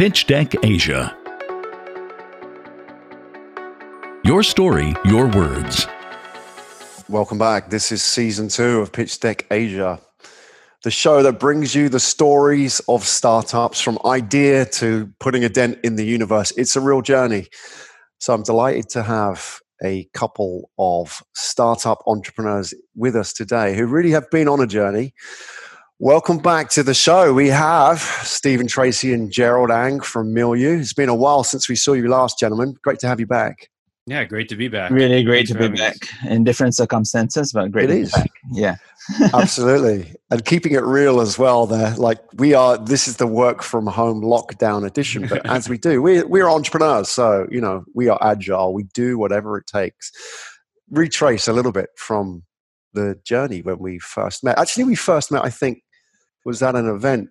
Pitch Deck Asia. Your story, your words. Welcome back. This is season two of Pitch Deck Asia, the show that brings you the stories of startups from idea to putting a dent in the universe. It's a real journey. So I'm delighted to have a couple of startup entrepreneurs with us today who really have been on a journey. Welcome back to the show. We have Stephen Tracy and Gerald Ang from Milieu. It's been a while since we saw you last, gentlemen. Great to have you back. Yeah, great to be back. Really great Thanks to be back in different circumstances, but great it to is. be back. Yeah. Absolutely. And keeping it real as well there. Like we are this is the work from home lockdown edition, but as we do, we we're entrepreneurs, so you know, we are agile. We do whatever it takes. Retrace a little bit from the journey when we first met. Actually, we first met, I think, was at an event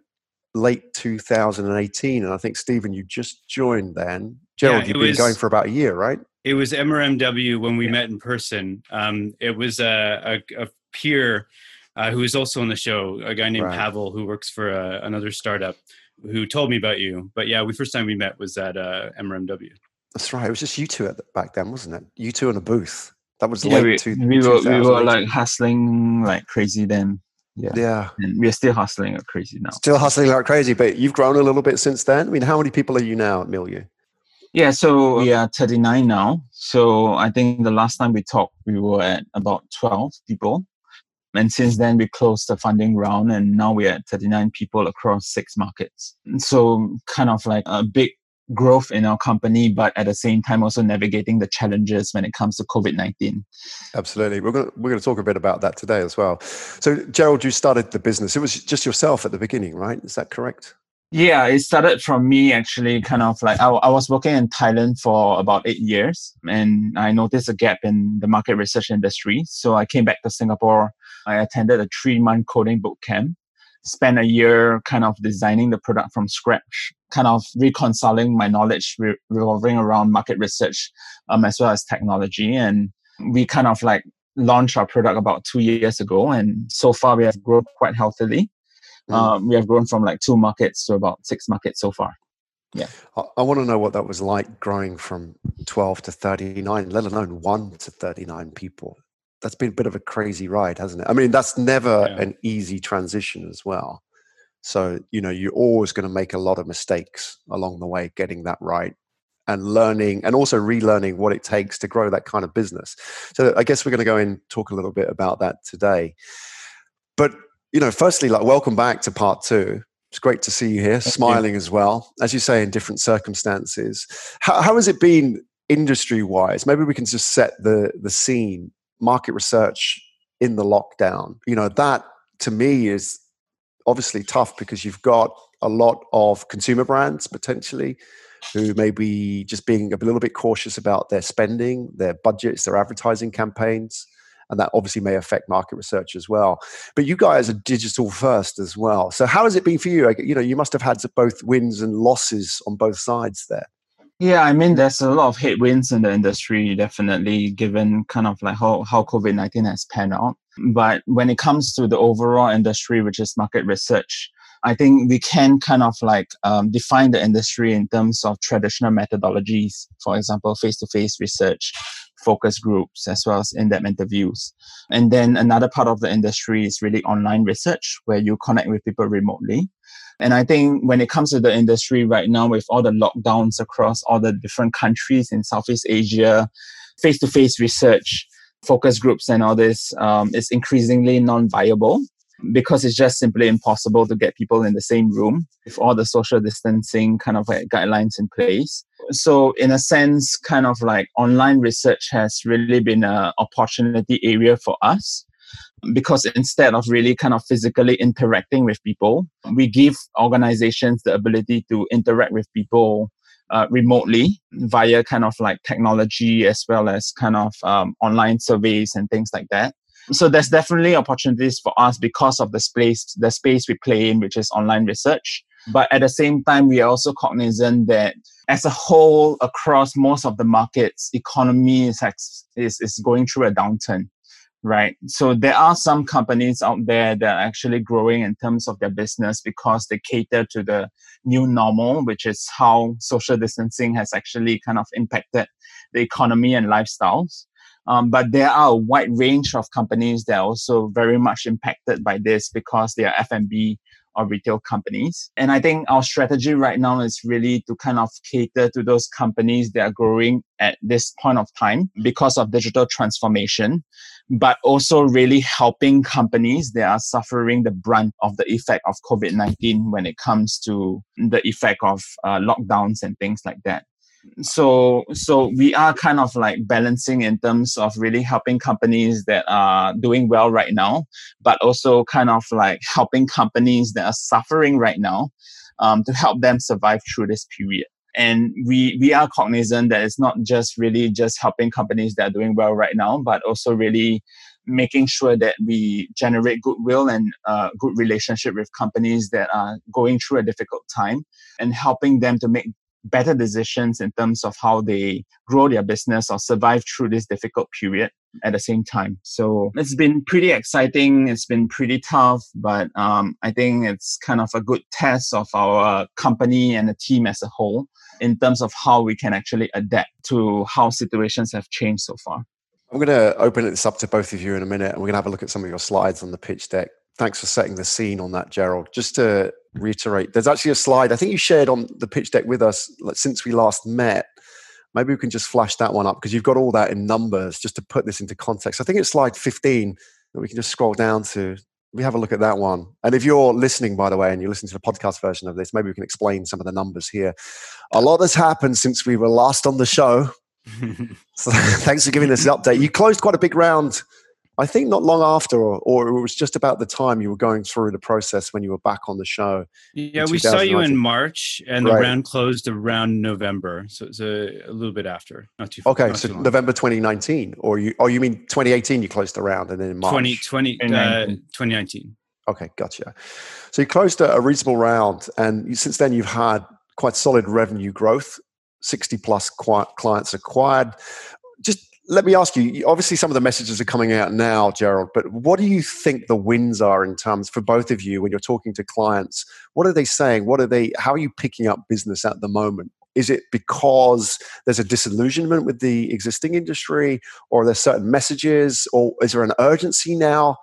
late 2018 and i think stephen you just joined then. Gerald yeah, you've been was, going for about a year right? It was mrmw when we yeah. met in person. Um, it was a, a, a peer uh, who is also on the show a guy named right. pavel who works for uh, another startup who told me about you. But yeah the first time we met was at uh, mrmw that's right. It was just you two at the, back then wasn't it? You two in a booth. That was yeah, late we, two, we were we were like hustling like crazy then yeah. Yeah. And we're still hustling like crazy now. Still hustling like crazy, but you've grown a little bit since then. I mean, how many people are you now at Milieu? Yeah, so we are 39 now. So I think the last time we talked, we were at about 12 people. And since then, we closed the funding round, and now we're at 39 people across six markets. So, kind of like a big growth in our company, but at the same time also navigating the challenges when it comes to COVID nineteen. Absolutely, we're going to, we're going to talk a bit about that today as well. So, Gerald, you started the business. It was just yourself at the beginning, right? Is that correct? Yeah, it started from me actually. Kind of like I, I was working in Thailand for about eight years, and I noticed a gap in the market research industry. So I came back to Singapore. I attended a three month coding boot camp spent a year kind of designing the product from scratch, kind of reconciling my knowledge re- revolving around market research um, as well as technology. And we kind of like launched our product about two years ago. And so far we have grown quite healthily. Mm. Um, we have grown from like two markets to about six markets so far. Yeah. I, I want to know what that was like growing from 12 to 39, let alone one to 39 people that's been a bit of a crazy ride, hasn't it? I mean, that's never yeah. an easy transition as well. So, you know, you're always going to make a lot of mistakes along the way getting that right and learning and also relearning what it takes to grow that kind of business. So, I guess we're going to go and talk a little bit about that today. But, you know, firstly, like, welcome back to part two. It's great to see you here, Thank smiling you. as well. As you say, in different circumstances. How, how has it been industry wise? Maybe we can just set the, the scene market research in the lockdown. You know, that to me is obviously tough because you've got a lot of consumer brands potentially who may be just being a little bit cautious about their spending, their budgets, their advertising campaigns. And that obviously may affect market research as well. But you guys are digital first as well. So how has it been for you? You know, you must have had both wins and losses on both sides there. Yeah, I mean, there's a lot of headwinds in the industry, definitely, given kind of like how, how COVID 19 has panned out. But when it comes to the overall industry, which is market research, I think we can kind of like um, define the industry in terms of traditional methodologies, for example, face to face research, focus groups, as well as in depth interviews. And then another part of the industry is really online research, where you connect with people remotely. And I think when it comes to the industry right now, with all the lockdowns across all the different countries in Southeast Asia, face to face research, focus groups, and all this um, is increasingly non viable because it's just simply impossible to get people in the same room with all the social distancing kind of like guidelines in place. So, in a sense, kind of like online research has really been an opportunity area for us because instead of really kind of physically interacting with people, we give organizations the ability to interact with people uh, remotely via kind of like technology as well as kind of um, online surveys and things like that. So there's definitely opportunities for us because of the space the space we play in, which is online research. But at the same time, we are also cognizant that as a whole, across most of the markets, economy is, is, is going through a downturn right? So there are some companies out there that are actually growing in terms of their business because they cater to the new normal, which is how social distancing has actually kind of impacted the economy and lifestyles. Um, but there are a wide range of companies that are also very much impacted by this because they are F&B or retail companies. And I think our strategy right now is really to kind of cater to those companies that are growing at this point of time because of digital transformation, but also really helping companies that are suffering the brunt of the effect of COVID 19 when it comes to the effect of uh, lockdowns and things like that so so we are kind of like balancing in terms of really helping companies that are doing well right now but also kind of like helping companies that are suffering right now um, to help them survive through this period. And we we are cognizant that it's not just really just helping companies that are doing well right now but also really making sure that we generate goodwill and uh, good relationship with companies that are going through a difficult time and helping them to make better decisions in terms of how they grow their business or survive through this difficult period at the same time. So it's been pretty exciting. It's been pretty tough, but um, I think it's kind of a good test of our company and the team as a whole in terms of how we can actually adapt to how situations have changed so far. I'm going to open this up to both of you in a minute, and we're going to have a look at some of your slides on the pitch deck. Thanks for setting the scene on that, Gerald. Just to reiterate, there's actually a slide I think you shared on the pitch deck with us like, since we last met. Maybe we can just flash that one up because you've got all that in numbers just to put this into context. I think it's slide 15 that we can just scroll down to. We have a look at that one. And if you're listening, by the way, and you're listening to the podcast version of this, maybe we can explain some of the numbers here. A lot has happened since we were last on the show. so thanks for giving us an update. You closed quite a big round I think not long after, or, or, it was just about the time you were going through the process when you were back on the show. Yeah, we saw you in March, and right. the round closed around November, so it's a, a little bit after, not too. Far, okay, not so November 2019, or you? Oh, you mean 2018? You closed the round, and then in March 2020, 2019. Uh, 2019. Okay, gotcha. So you closed a, a reasonable round, and you, since then you've had quite solid revenue growth. 60 plus clients acquired. Just let me ask you obviously some of the messages are coming out now gerald but what do you think the wins are in terms for both of you when you're talking to clients? What are they saying? What are they how are you picking up business at the moment? Is it because there's a disillusionment with the existing industry or there's certain messages or is there an urgency now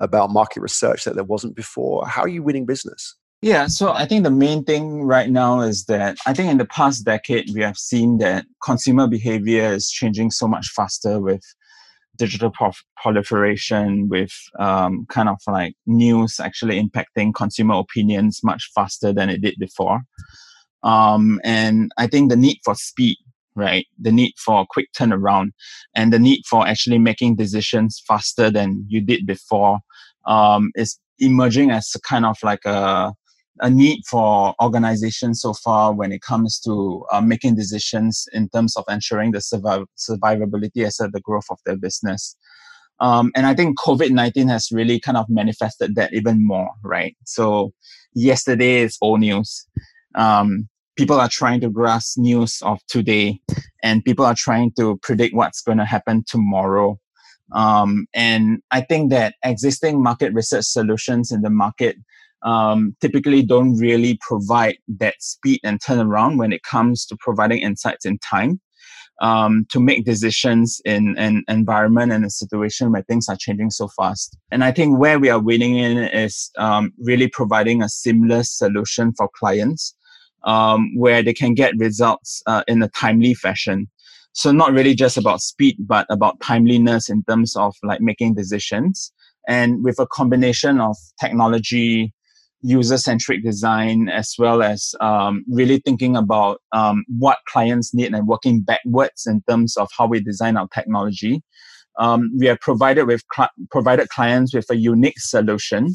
about market research that there wasn't before? How are you winning business yeah, so I think the main thing right now is that I think in the past decade, we have seen that consumer behavior is changing so much faster with digital proliferation, with um, kind of like news actually impacting consumer opinions much faster than it did before. Um, and I think the need for speed, right? The need for quick turnaround and the need for actually making decisions faster than you did before um, is emerging as kind of like a a need for organizations so far when it comes to uh, making decisions in terms of ensuring the surviv- survivability as well the growth of their business. Um, and I think COVID 19 has really kind of manifested that even more, right? So, yesterday is old news. Um, people are trying to grasp news of today, and people are trying to predict what's going to happen tomorrow. Um, and I think that existing market research solutions in the market um, typically don't really provide that speed and turnaround when it comes to providing insights in time um, to make decisions in an environment and a situation where things are changing so fast. And I think where we are winning in is um, really providing a seamless solution for clients um, where they can get results uh, in a timely fashion. So not really just about speed, but about timeliness in terms of like making decisions. And with a combination of technology, user centric design as well as um, really thinking about um, what clients need and working backwards in terms of how we design our technology. Um, we have provided with cl- provided clients with a unique solution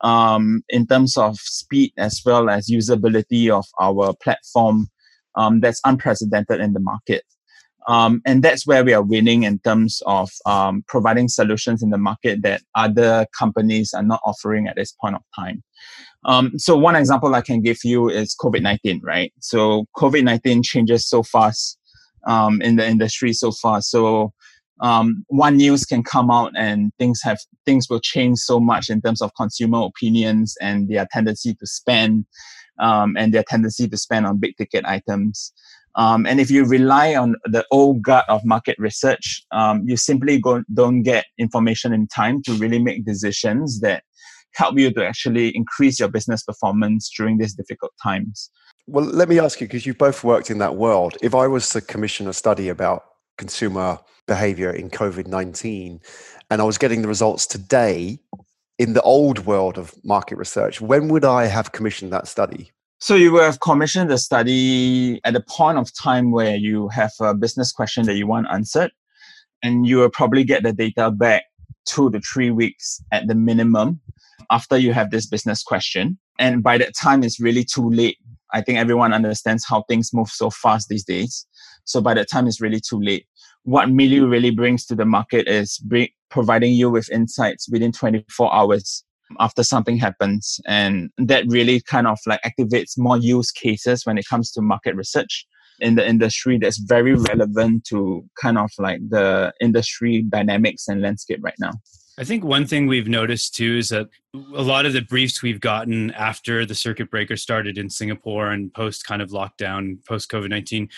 um, in terms of speed as well as usability of our platform um, that's unprecedented in the market. Um, and that's where we are winning in terms of um, providing solutions in the market that other companies are not offering at this point of time. Um, so one example I can give you is COVID-19, right? So COVID-19 changes so fast um, in the industry so far. So um, one news can come out and things have things will change so much in terms of consumer opinions and their tendency to spend um, and their tendency to spend on big ticket items. Um, and if you rely on the old gut of market research, um, you simply go, don't get information in time to really make decisions that help you to actually increase your business performance during these difficult times. Well, let me ask you, because you've both worked in that world. If I was to commission a study about consumer behavior in COVID 19 and I was getting the results today in the old world of market research, when would I have commissioned that study? So you will have commissioned the study at the point of time where you have a business question that you want answered, and you will probably get the data back two to three weeks at the minimum after you have this business question. And by that time, it's really too late. I think everyone understands how things move so fast these days. So by that time, it's really too late. What Milieu really brings to the market is bring, providing you with insights within 24 hours after something happens. And that really kind of like activates more use cases when it comes to market research in the industry that's very relevant to kind of like the industry dynamics and landscape right now. I think one thing we've noticed too is that a lot of the briefs we've gotten after the circuit breaker started in Singapore and post kind of lockdown, post COVID 19,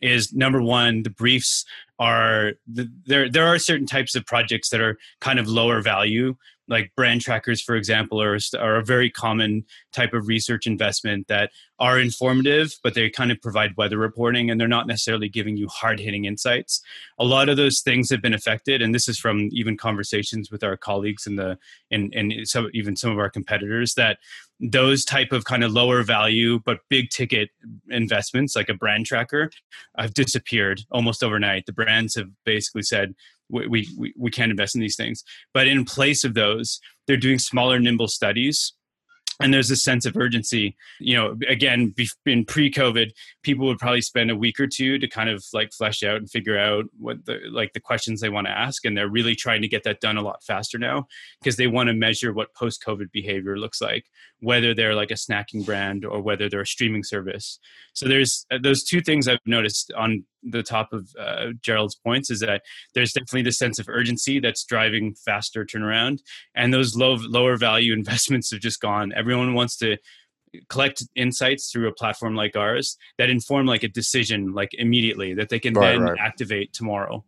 is number one, the briefs are there there are certain types of projects that are kind of lower value like brand trackers for example are, are a very common type of research investment that are informative but they kind of provide weather reporting and they're not necessarily giving you hard hitting insights. A lot of those things have been affected and this is from even conversations with our colleagues in the and and some even some of our competitors that those type of kind of lower value but big ticket investments like a brand tracker have disappeared almost overnight. The brands have basically said we, we, we can't invest in these things. But in place of those they're doing smaller nimble studies. And there's a sense of urgency. You know again in pre-covid people would probably spend a week or two to kind of like flesh out and figure out what the like the questions they want to ask. And they're really trying to get that done a lot faster now because they want to measure what post-covid behavior looks like whether they're like a snacking brand or whether they're a streaming service so there's uh, those two things i've noticed on the top of uh, Gerald's points is that there's definitely the sense of urgency that's driving faster turnaround, and those low lower value investments have just gone. Everyone wants to collect insights through a platform like ours that inform like a decision like immediately that they can right, then right. activate tomorrow.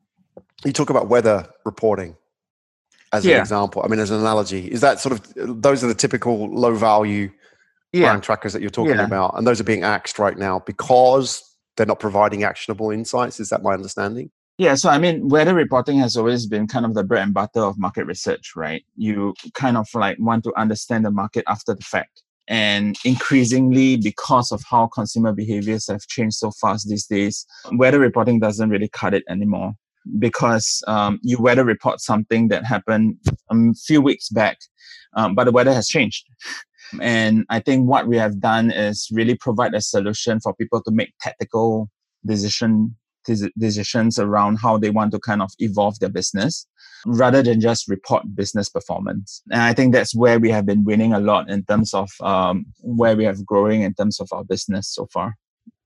You talk about weather reporting as yeah. an example. I mean, as an analogy, is that sort of those are the typical low value yeah. brand trackers that you're talking yeah. about, and those are being axed right now because they're not providing actionable insights. Is that my understanding? Yeah, so I mean, weather reporting has always been kind of the bread and butter of market research, right? You kind of like want to understand the market after the fact. And increasingly, because of how consumer behaviors have changed so fast these days, weather reporting doesn't really cut it anymore because um, you weather report something that happened a few weeks back, um, but the weather has changed. And I think what we have done is really provide a solution for people to make tactical decision decisions around how they want to kind of evolve their business rather than just report business performance. And I think that's where we have been winning a lot in terms of um, where we have growing in terms of our business so far.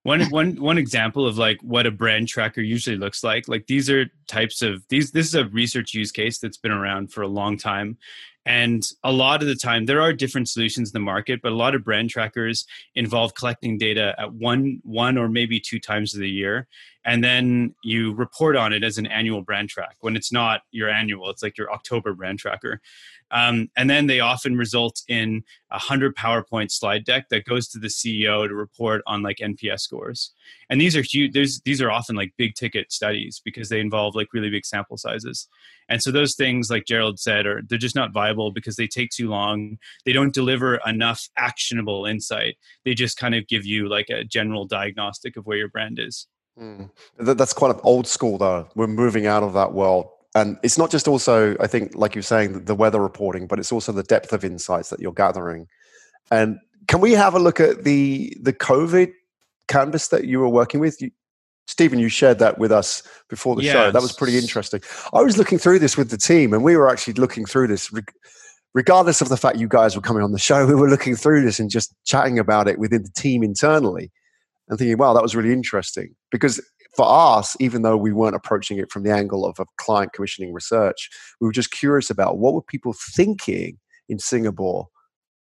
One, one, one example of like what a brand tracker usually looks like. Like these are types of these. This is a research use case that's been around for a long time, and a lot of the time, there are different solutions in the market, but a lot of brand trackers involve collecting data at one, one or maybe two times of the year, and then you report on it as an annual brand track. When it's not your annual, it's like your October brand tracker. Um, and then they often result in a hundred PowerPoint slide deck that goes to the CEO to report on like NPS scores. And these are huge. There's, these are often like big ticket studies because they involve like really big sample sizes. And so those things, like Gerald said, are they're just not viable because they take too long. They don't deliver enough actionable insight. They just kind of give you like a general diagnostic of where your brand is. Mm. That's quite an old school, though. We're moving out of that world and it's not just also i think like you're saying the weather reporting but it's also the depth of insights that you're gathering and can we have a look at the the covid canvas that you were working with you, stephen you shared that with us before the yes. show that was pretty interesting i was looking through this with the team and we were actually looking through this regardless of the fact you guys were coming on the show we were looking through this and just chatting about it within the team internally and thinking wow that was really interesting because for us, even though we weren't approaching it from the angle of a client commissioning research, we were just curious about what were people thinking in Singapore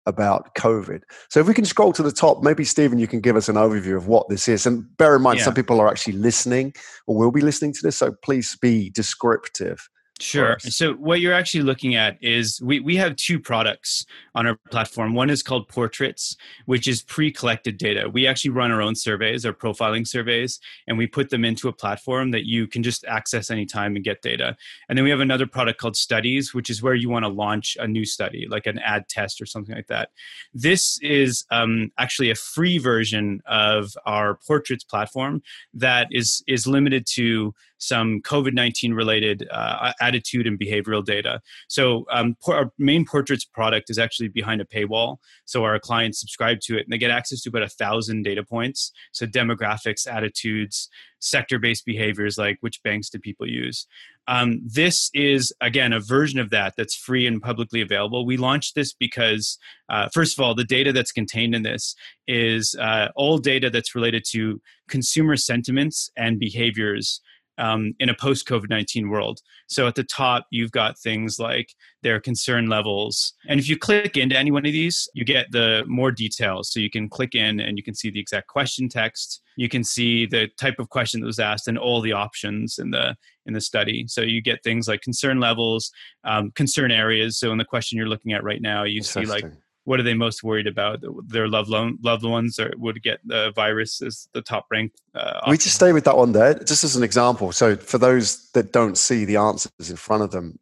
about COVID. So if we can scroll to the top, maybe Stephen, you can give us an overview of what this is. And bear in mind, yeah. some people are actually listening or will be listening to this. So please be descriptive Sure. So what you're actually looking at is we, we have two products on our platform. One is called Portraits, which is pre-collected data. We actually run our own surveys our profiling surveys, and we put them into a platform that you can just access anytime and get data. And then we have another product called Studies, which is where you want to launch a new study, like an ad test or something like that. This is um, actually a free version of our Portraits platform that is is limited to some COVID 19 related uh, attitude and behavioral data. So, um, our main portraits product is actually behind a paywall. So, our clients subscribe to it and they get access to about a thousand data points. So, demographics, attitudes, sector based behaviors like which banks do people use. Um, this is, again, a version of that that's free and publicly available. We launched this because, uh, first of all, the data that's contained in this is uh, all data that's related to consumer sentiments and behaviors um, in a post COVID 19 world. So at the top, you've got things like their concern levels. And if you click into any one of these, you get the more details. So you can click in and you can see the exact question text. You can see the type of question that was asked and all the options in the in the study. So you get things like concern levels, um, concern areas. So in the question you're looking at right now, you see like what are they most worried about? Their loved loved ones or would get the virus as the top ranked. Uh, we just stay with that one there, just as an example. So for those that don't see the answers in front of them,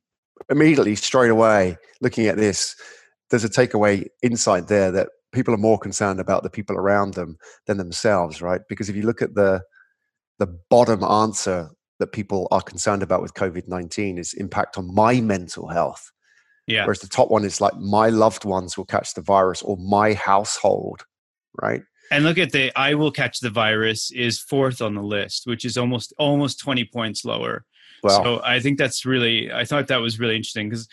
immediately straight away looking at this, there's a takeaway insight there that people are more concerned about the people around them than themselves, right? Because if you look at the the bottom answer that people are concerned about with COVID nineteen is impact on my mental health yeah. Whereas the top one is like my loved ones will catch the virus or my household, right? And look at the I will catch the virus is fourth on the list, which is almost almost 20 points lower. Well, so I think that's really I thought that was really interesting because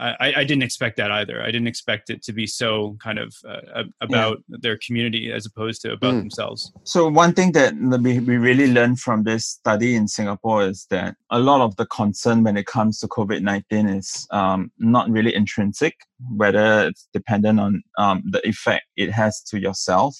I, I, didn't expect that either. I didn't expect it to be so kind of uh, about yeah. their community as opposed to about mm. themselves. So one thing that we, we really learned from this study in Singapore is that a lot of the concern when it comes to COVID-19 is um, not really intrinsic, whether it's dependent on um, the effect it has to yourself,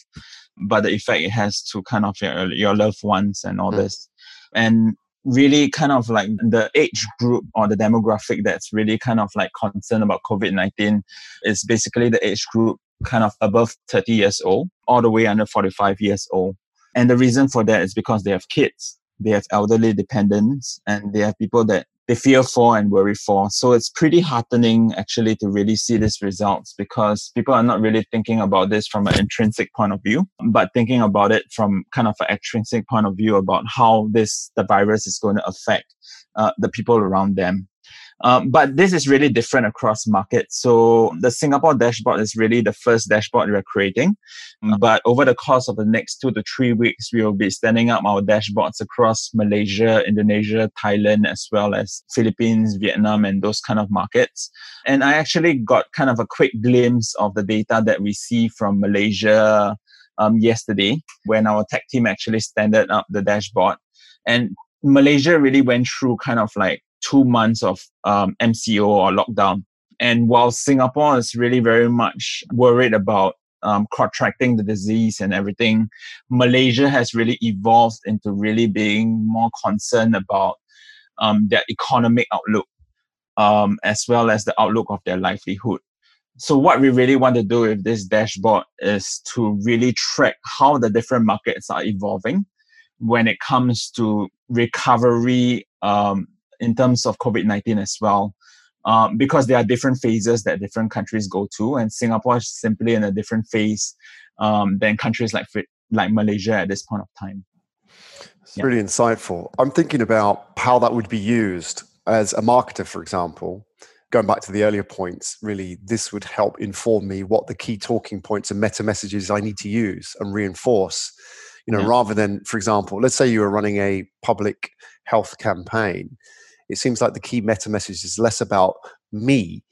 but the effect it has to kind of your, your loved ones and all mm. this. And really kind of like the age group or the demographic that's really kind of like concerned about COVID 19 is basically the age group kind of above 30 years old, all the way under 45 years old. And the reason for that is because they have kids, they have elderly dependents, and they have people that they fear for and worry for. So it's pretty heartening actually to really see these results because people are not really thinking about this from an intrinsic point of view, but thinking about it from kind of an extrinsic point of view about how this the virus is going to affect uh, the people around them. Um, but this is really different across markets. So the Singapore dashboard is really the first dashboard we're creating. Mm. But over the course of the next two to three weeks, we will be standing up our dashboards across Malaysia, Indonesia, Thailand, as well as Philippines, Vietnam, and those kind of markets. And I actually got kind of a quick glimpse of the data that we see from Malaysia um, yesterday when our tech team actually standard up the dashboard. And Malaysia really went through kind of like two months of um, MCO or lockdown. And while Singapore is really very much worried about um, contracting the disease and everything, Malaysia has really evolved into really being more concerned about um, their economic outlook um, as well as the outlook of their livelihood. So, what we really want to do with this dashboard is to really track how the different markets are evolving when it comes to recovery um, in terms of COVID 19 as well. Um, because there are different phases that different countries go to, and Singapore is simply in a different phase um, than countries like like Malaysia at this point of time. It's yeah. really insightful. I'm thinking about how that would be used as a marketer, for example. Going back to the earlier points, really, this would help inform me what the key talking points and meta messages I need to use and reinforce. You know, yeah. rather than, for example, let's say you were running a public health campaign it seems like the key meta message is less about me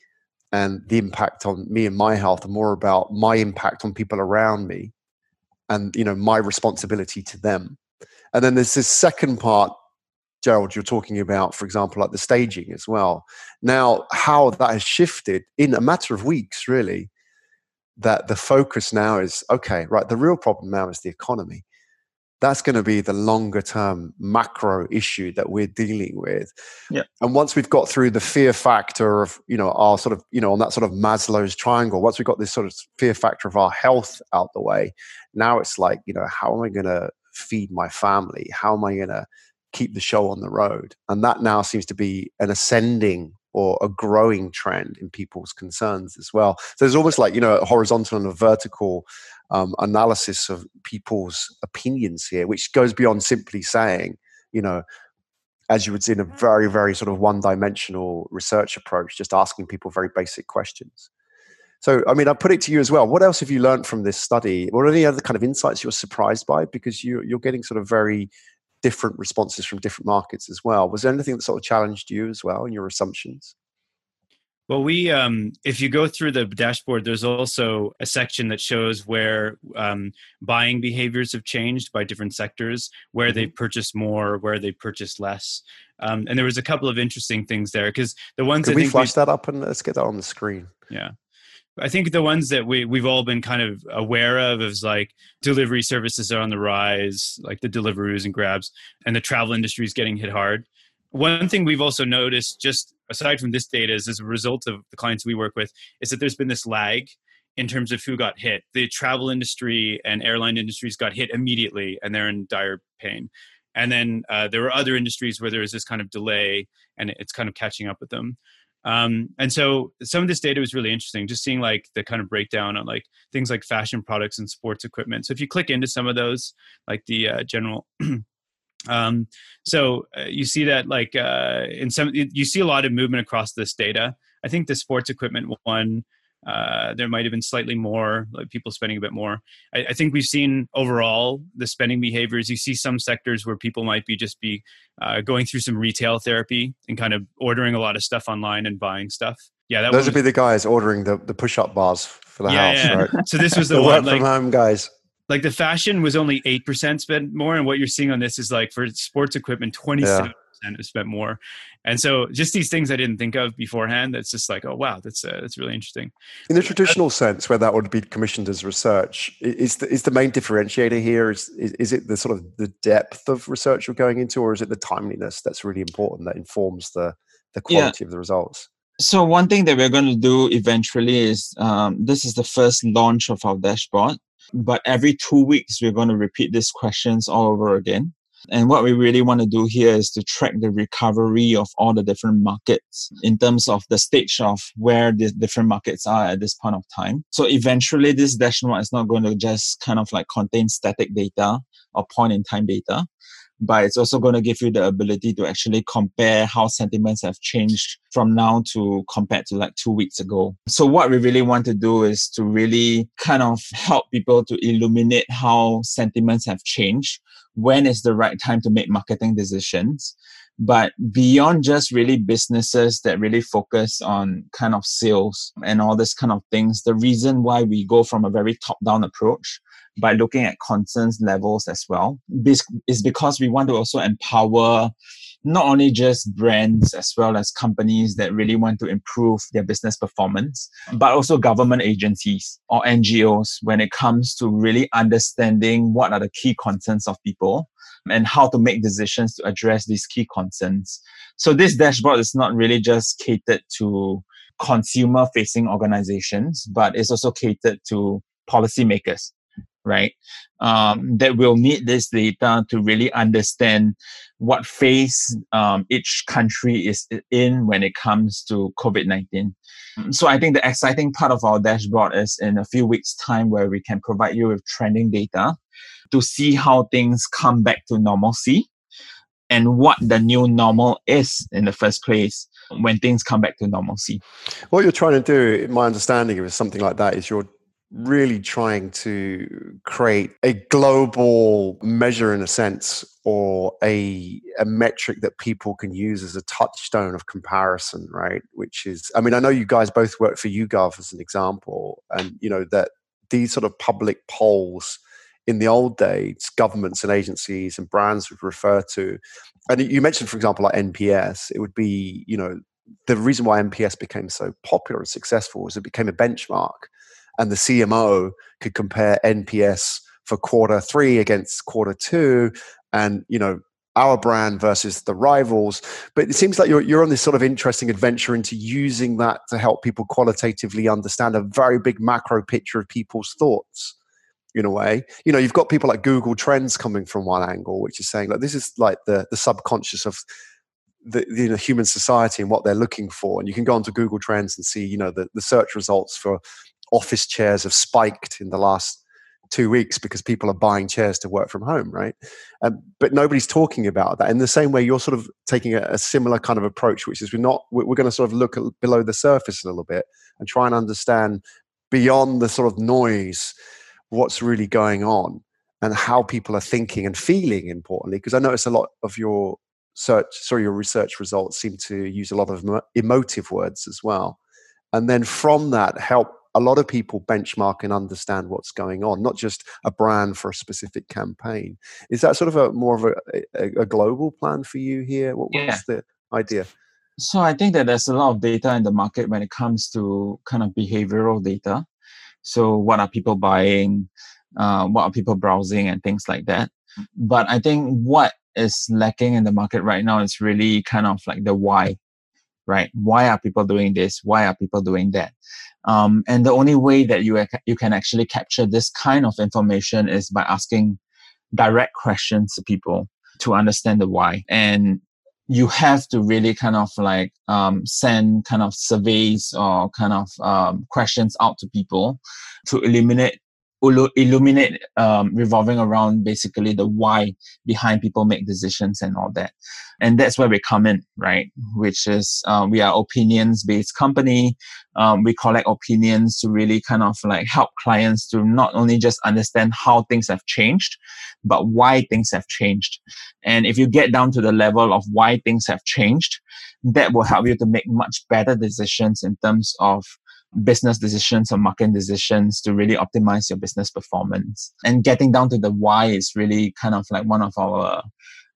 and the impact on me and my health and more about my impact on people around me and you know my responsibility to them And then there's this second part, Gerald, you're talking about, for example, like the staging as well. Now, how that has shifted in a matter of weeks, really, that the focus now is okay, right, the real problem now is the economy that's going to be the longer term macro issue that we're dealing with. Yeah. And once we've got through the fear factor of, you know, our sort of, you know, on that sort of Maslow's triangle, once we've got this sort of fear factor of our health out the way, now it's like, you know, how am I going to feed my family? How am I going to keep the show on the road? And that now seems to be an ascending or a growing trend in people's concerns as well. So there's almost like, you know, a horizontal and a vertical um, analysis of people's opinions here, which goes beyond simply saying, you know, as you would see in a very, very sort of one dimensional research approach, just asking people very basic questions. So, I mean, I put it to you as well. What else have you learned from this study? Or any other kind of insights you're surprised by? Because you, you're getting sort of very different responses from different markets as well. Was there anything that sort of challenged you as well in your assumptions? Well, we, um, if you go through the dashboard, there's also a section that shows where um, buying behaviors have changed by different sectors, where mm-hmm. they purchase more, where they purchase less. Um, and there was a couple of interesting things there because the ones Can we flash we, that up and let's get that on the screen? Yeah. I think the ones that we we've all been kind of aware of is like delivery services are on the rise, like the Deliveroos and Grabs, and the travel industry is getting hit hard. One thing we've also noticed, just aside from this data, is as a result of the clients we work with, is that there's been this lag in terms of who got hit. The travel industry and airline industries got hit immediately, and they're in dire pain. And then uh, there were other industries where there was this kind of delay, and it's kind of catching up with them. Um, and so some of this data was really interesting, just seeing like the kind of breakdown on like things like fashion products and sports equipment. So if you click into some of those, like the uh, general Um, so uh, you see that like uh, in some you see a lot of movement across this data. I think the sports equipment one uh, there might have been slightly more like people spending a bit more. I, I, think we've seen overall the spending behaviors. You see some sectors where people might be just be uh, going through some retail therapy and kind of ordering a lot of stuff online and buying stuff. Yeah, that those would be the guys ordering the, the push up bars for the yeah, house, yeah. right? So this was the, the one work like, from home guys like the fashion was only 8% spent more and what you're seeing on this is like for sports equipment 27% yeah. have spent more and so just these things i didn't think of beforehand that's just like oh wow that's uh, that's really interesting in the traditional sense where that would be commissioned as research is the, is the main differentiator here is, is, is it the sort of the depth of research you're going into or is it the timeliness that's really important that informs the the quality yeah. of the results so one thing that we're going to do eventually is um, this is the first launch of our dashboard but every two weeks, we're going to repeat these questions all over again. And what we really want to do here is to track the recovery of all the different markets in terms of the stage of where the different markets are at this point of time. So eventually this dashboard is not going to just kind of like contain static data or point in time data, but it's also going to give you the ability to actually compare how sentiments have changed from now to compared to like two weeks ago. So what we really want to do is to really kind of help people to illuminate how sentiments have changed. When is the right time to make marketing decisions? But beyond just really businesses that really focus on kind of sales and all this kind of things, the reason why we go from a very top down approach by looking at concerns levels as well is because we want to also empower not only just brands as well as companies that really want to improve their business performance, but also government agencies or NGOs when it comes to really understanding what are the key concerns of people and how to make decisions to address these key concerns. So this dashboard is not really just catered to consumer facing organizations, but it's also catered to policymakers right? Um, that will need this data to really understand what phase um, each country is in when it comes to COVID 19. So I think the exciting part of our dashboard is in a few weeks' time where we can provide you with trending data to see how things come back to normalcy and what the new normal is in the first place when things come back to normalcy. What you're trying to do, in my understanding of something like that, is you're really trying to create a global measure in a sense or a, a metric that people can use as a touchstone of comparison right which is i mean i know you guys both work for yougov as an example and you know that these sort of public polls in the old days, governments and agencies and brands would refer to. And you mentioned, for example, like NPS, it would be, you know, the reason why NPS became so popular and successful was it became a benchmark. And the CMO could compare NPS for quarter three against quarter two and, you know, our brand versus the rivals. But it seems like you're, you're on this sort of interesting adventure into using that to help people qualitatively understand a very big macro picture of people's thoughts in a way. You know, you've got people like Google Trends coming from one angle, which is saying like this is like the the subconscious of the you know human society and what they're looking for. And you can go onto Google Trends and see, you know, the, the search results for office chairs have spiked in the last two weeks because people are buying chairs to work from home, right? Um, but nobody's talking about that. In the same way, you're sort of taking a, a similar kind of approach, which is we're not we're, going to sort of look below the surface a little bit and try and understand beyond the sort of noise what's really going on and how people are thinking and feeling. Importantly, because I notice a lot of your search, sorry, your research results seem to use a lot of emotive words as well, and then from that help a lot of people benchmark and understand what's going on, not just a brand for a specific campaign. Is that sort of a more of a, a, a global plan for you here? What, yeah. What's the idea? So I think that there's a lot of data in the market when it comes to kind of behavioral data. So what are people buying? Uh, what are people browsing and things like that. But I think what is lacking in the market right now is really kind of like the why, right? Why are people doing this? Why are people doing that? Um, and the only way that you, you can actually capture this kind of information is by asking direct questions to people to understand the why. And you have to really kind of like um, send kind of surveys or kind of um, questions out to people to eliminate illuminate um, revolving around basically the why behind people make decisions and all that. And that's where we come in right? Which is uh, we are opinions based company. Um, we collect opinions to really kind of like help clients to not only just understand how things have changed but why things have changed. And if you get down to the level of why things have changed that will help you to make much better decisions in terms of business decisions or marketing decisions to really optimize your business performance. And getting down to the why is really kind of like one of our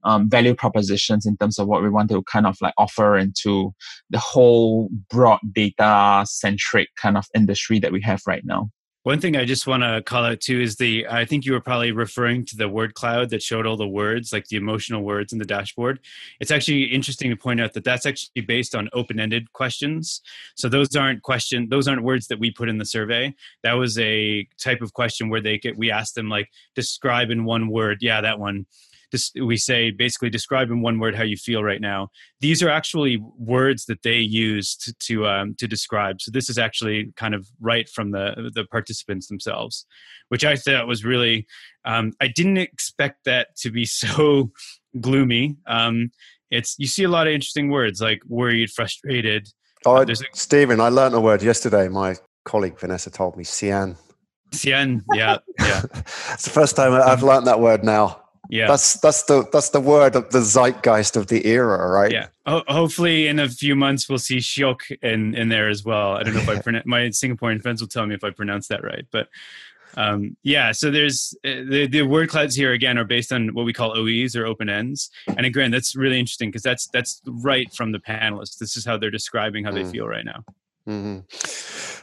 um, value propositions in terms of what we want to kind of like offer into the whole broad data centric kind of industry that we have right now. One thing I just want to call out too is the I think you were probably referring to the word cloud that showed all the words, like the emotional words in the dashboard. It's actually interesting to point out that that's actually based on open-ended questions. So those aren't question those aren't words that we put in the survey. That was a type of question where they get we asked them like describe in one word. Yeah, that one we say basically describe in one word how you feel right now. These are actually words that they used to to, um, to describe. So this is actually kind of right from the the participants themselves, which I thought was really. Um, I didn't expect that to be so gloomy. Um, it's you see a lot of interesting words like worried, frustrated. Oh, uh, a, Stephen, I learned a word yesterday. My colleague Vanessa told me, "Sian." Sian, yeah, yeah. it's the first time I've learned that word now yeah that's that's the that's the word of the zeitgeist of the era right yeah Ho- hopefully in a few months we'll see shiok in in there as well i don't know if i pronounce my singaporean friends will tell me if i pronounce that right but um, yeah so there's uh, the, the word clouds here again are based on what we call oes or open ends and again that's really interesting because that's that's right from the panelists this is how they're describing how mm. they feel right now Mm-hmm.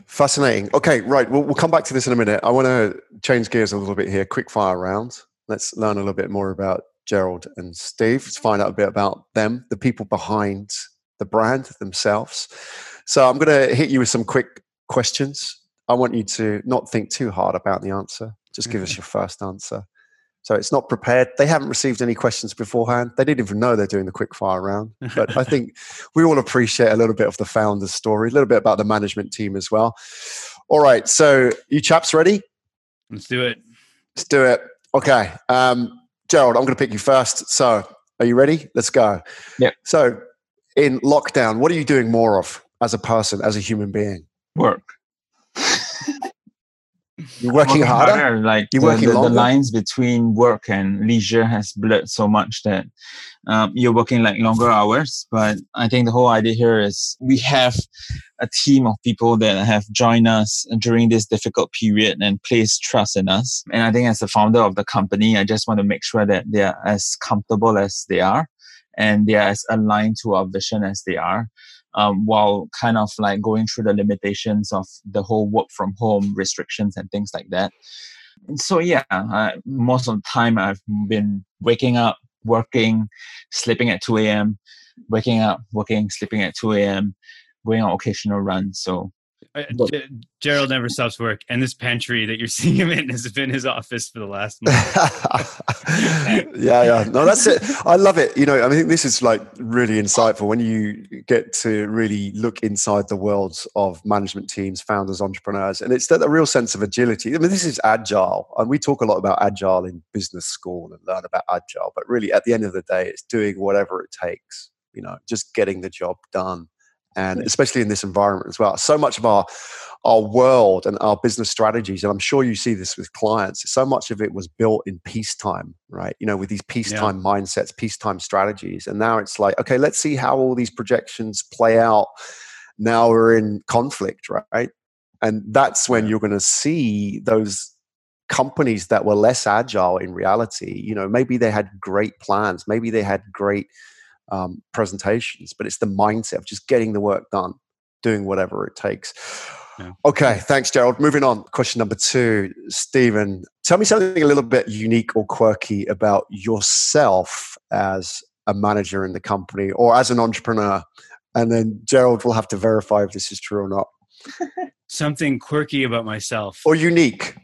Fascinating. Okay, right. We'll, we'll come back to this in a minute. I want to change gears a little bit here. Quick fire round let's learn a little bit more about Gerald and Steve. Let's find out a bit about them, the people behind the brand themselves. So I'm going to hit you with some quick questions. I want you to not think too hard about the answer. Just give us mm-hmm. your first answer. So it's not prepared. They haven't received any questions beforehand. They didn't even know they're doing the quick fire round. But I think we all appreciate a little bit of the founder's story, a little bit about the management team as well. All right. So you chaps ready? Let's do it. Let's do it. Okay. Um, Gerald, I'm going to pick you first. So, are you ready? Let's go. Yeah. So, in lockdown, what are you doing more of as a person, as a human being? Work. You're working, working harder? harder? Like You're the, working the, the, lines between work and leisure has blurred so much that um, you're working like longer hours. But I think the whole idea here is we have a team of people that have joined us during this difficult period and placed trust in us. And I think as the founder of the company, I just want to make sure that they are as comfortable as they are and they are as aligned to our vision as they are um, while kind of like going through the limitations of the whole work from home restrictions and things like that. So yeah, most of the time I've been waking up, working, sleeping at 2 a.m., waking up, working, sleeping at 2 a.m., going on occasional runs. So G- Gerald never stops work, and this pantry that you're seeing him in has been his office for the last month. yeah, yeah, no, that's it. I love it. You know, I think this is like really insightful when you get to really look inside the worlds of management teams, founders, entrepreneurs, and it's that real sense of agility. I mean, this is agile, and we talk a lot about agile in business school and learn about agile, but really, at the end of the day, it's doing whatever it takes. You know, just getting the job done and hmm. especially in this environment as well. So much of our our world and our business strategies, and I'm sure you see this with clients. So much of it was built in peacetime, right? You know, with these peacetime yeah. mindsets, peacetime strategies, and now it's like, okay, let's see how all these projections play out. Now we're in conflict, right? And that's when you're going to see those companies that were less agile in reality. You know, maybe they had great plans, maybe they had great um, presentations, but it's the mindset of just getting the work done, doing whatever it takes. Yeah. Okay, thanks, Gerald. Moving on. Question number two, Stephen. Tell me something a little bit unique or quirky about yourself as a manager in the company or as an entrepreneur. And then Gerald will have to verify if this is true or not. something quirky about myself or unique.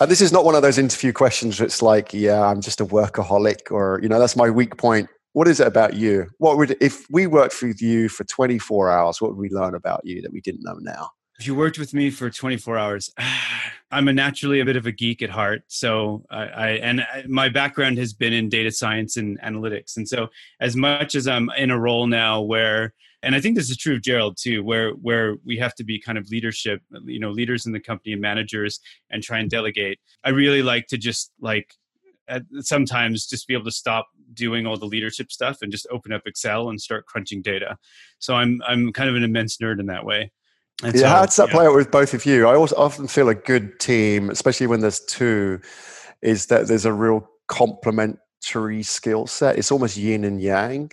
And this is not one of those interview questions where it's like, yeah, I'm just a workaholic or, you know, that's my weak point what is it about you? What would if we worked with you for 24 hours? What would we learn about you that we didn't know now? If you worked with me for 24 hours, I'm a naturally a bit of a geek at heart. So I, I and my background has been in data science and analytics. And so as much as I'm in a role now where and I think this is true of Gerald too, where where we have to be kind of leadership, you know, leaders in the company and managers and try and delegate. I really like to just like sometimes just be able to stop doing all the leadership stuff and just open up Excel and start crunching data. So I'm I'm kind of an immense nerd in that way. And yeah, so, how does that yeah. play out with both of you? I also often feel a good team, especially when there's two, is that there's a real complementary skill set. It's almost yin and yang.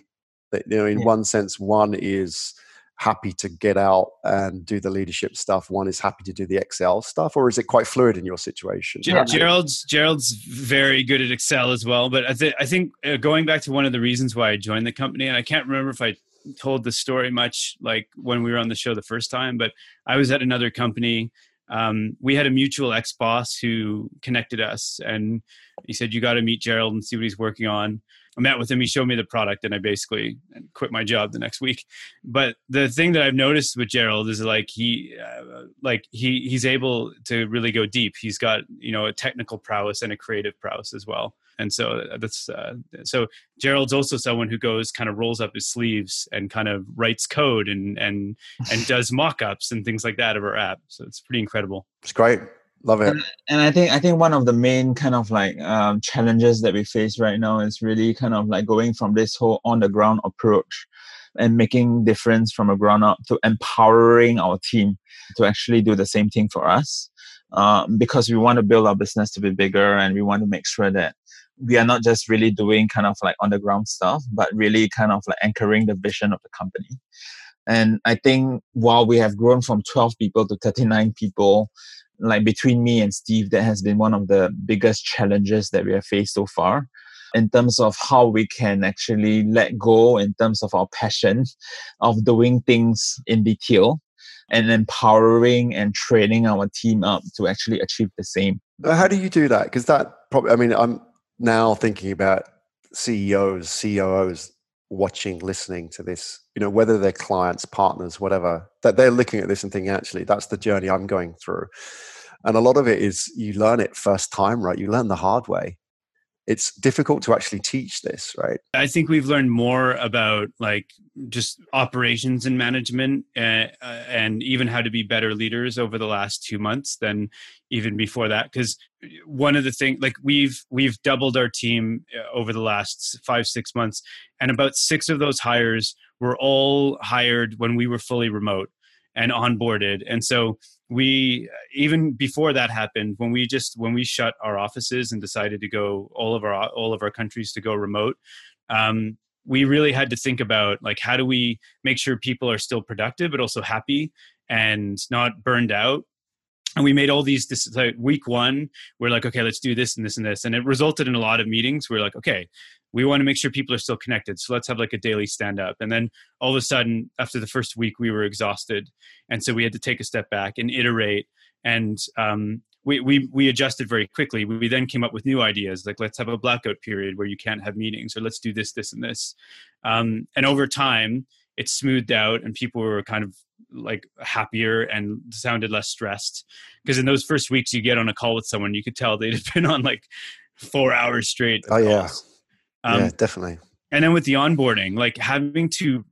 That you know, in yeah. one sense, one is happy to get out and do the leadership stuff? One is happy to do the excel stuff or is it quite fluid in your situation? Gerald's gerald's very good at excel as well but i, th- I think uh, going back to one of the reasons why i joined the company and i can't remember if i told the story much like when we were on the show the first time but i was at another company um, we had a mutual ex-boss who connected us and he said you got to meet gerald and see what he's working on I met with him. He showed me the product, and I basically quit my job the next week. But the thing that I've noticed with Gerald is like he, uh, like he, he's able to really go deep. He's got you know a technical prowess and a creative prowess as well. And so uh, that's uh, so Gerald's also someone who goes kind of rolls up his sleeves and kind of writes code and and and does mock-ups and things like that of our app. So it's pretty incredible. It's great. Love it. And, and, I think I think one of the main kind of like um, challenges that we face right now is really kind of like going from this whole on the ground approach and making difference from a ground up to empowering our team to actually do the same thing for us. Um, because we want to build our business to be bigger and we want to make sure that we are not just really doing kind of like on the ground stuff, but really kind of like anchoring the vision of the company. And I think while we have grown from 12 people to 39 people, like between me and Steve, that has been one of the biggest challenges that we have faced so far in terms of how we can actually let go in terms of our passion of doing things in detail and empowering and training our team up to actually achieve the same. How do you do that? Because that probably, I mean, I'm now thinking about CEOs, COOs watching, listening to this, you know, whether they're clients, partners, whatever, that they're looking at this and thinking, actually, that's the journey I'm going through. And a lot of it is you learn it first time, right? You learn the hard way. It's difficult to actually teach this, right? I think we've learned more about like just operations and management uh, uh, and even how to be better leaders over the last two months than even before that because one of the things like we've we've doubled our team uh, over the last five six months and about six of those hires were all hired when we were fully remote and onboarded and so we even before that happened when we just when we shut our offices and decided to go all of our all of our countries to go remote um, we really had to think about like how do we make sure people are still productive but also happy and not burned out? And we made all these this like week one we're like okay let's do this and this and this. And it resulted in a lot of meetings we're like okay we want to make sure people are still connected so let's have like a daily stand up and then all of a sudden after the first week we were exhausted and so we had to take a step back and iterate. And um, we, we we adjusted very quickly. We then came up with new ideas like let's have a blackout period where you can't have meetings or let's do this this and this. Um, and over time it smoothed out and people were kind of like happier and sounded less stressed. Because in those first weeks you get on a call with someone you could tell they'd have been on like four hours straight oh yeah um, yeah definitely. and then with the onboarding like having to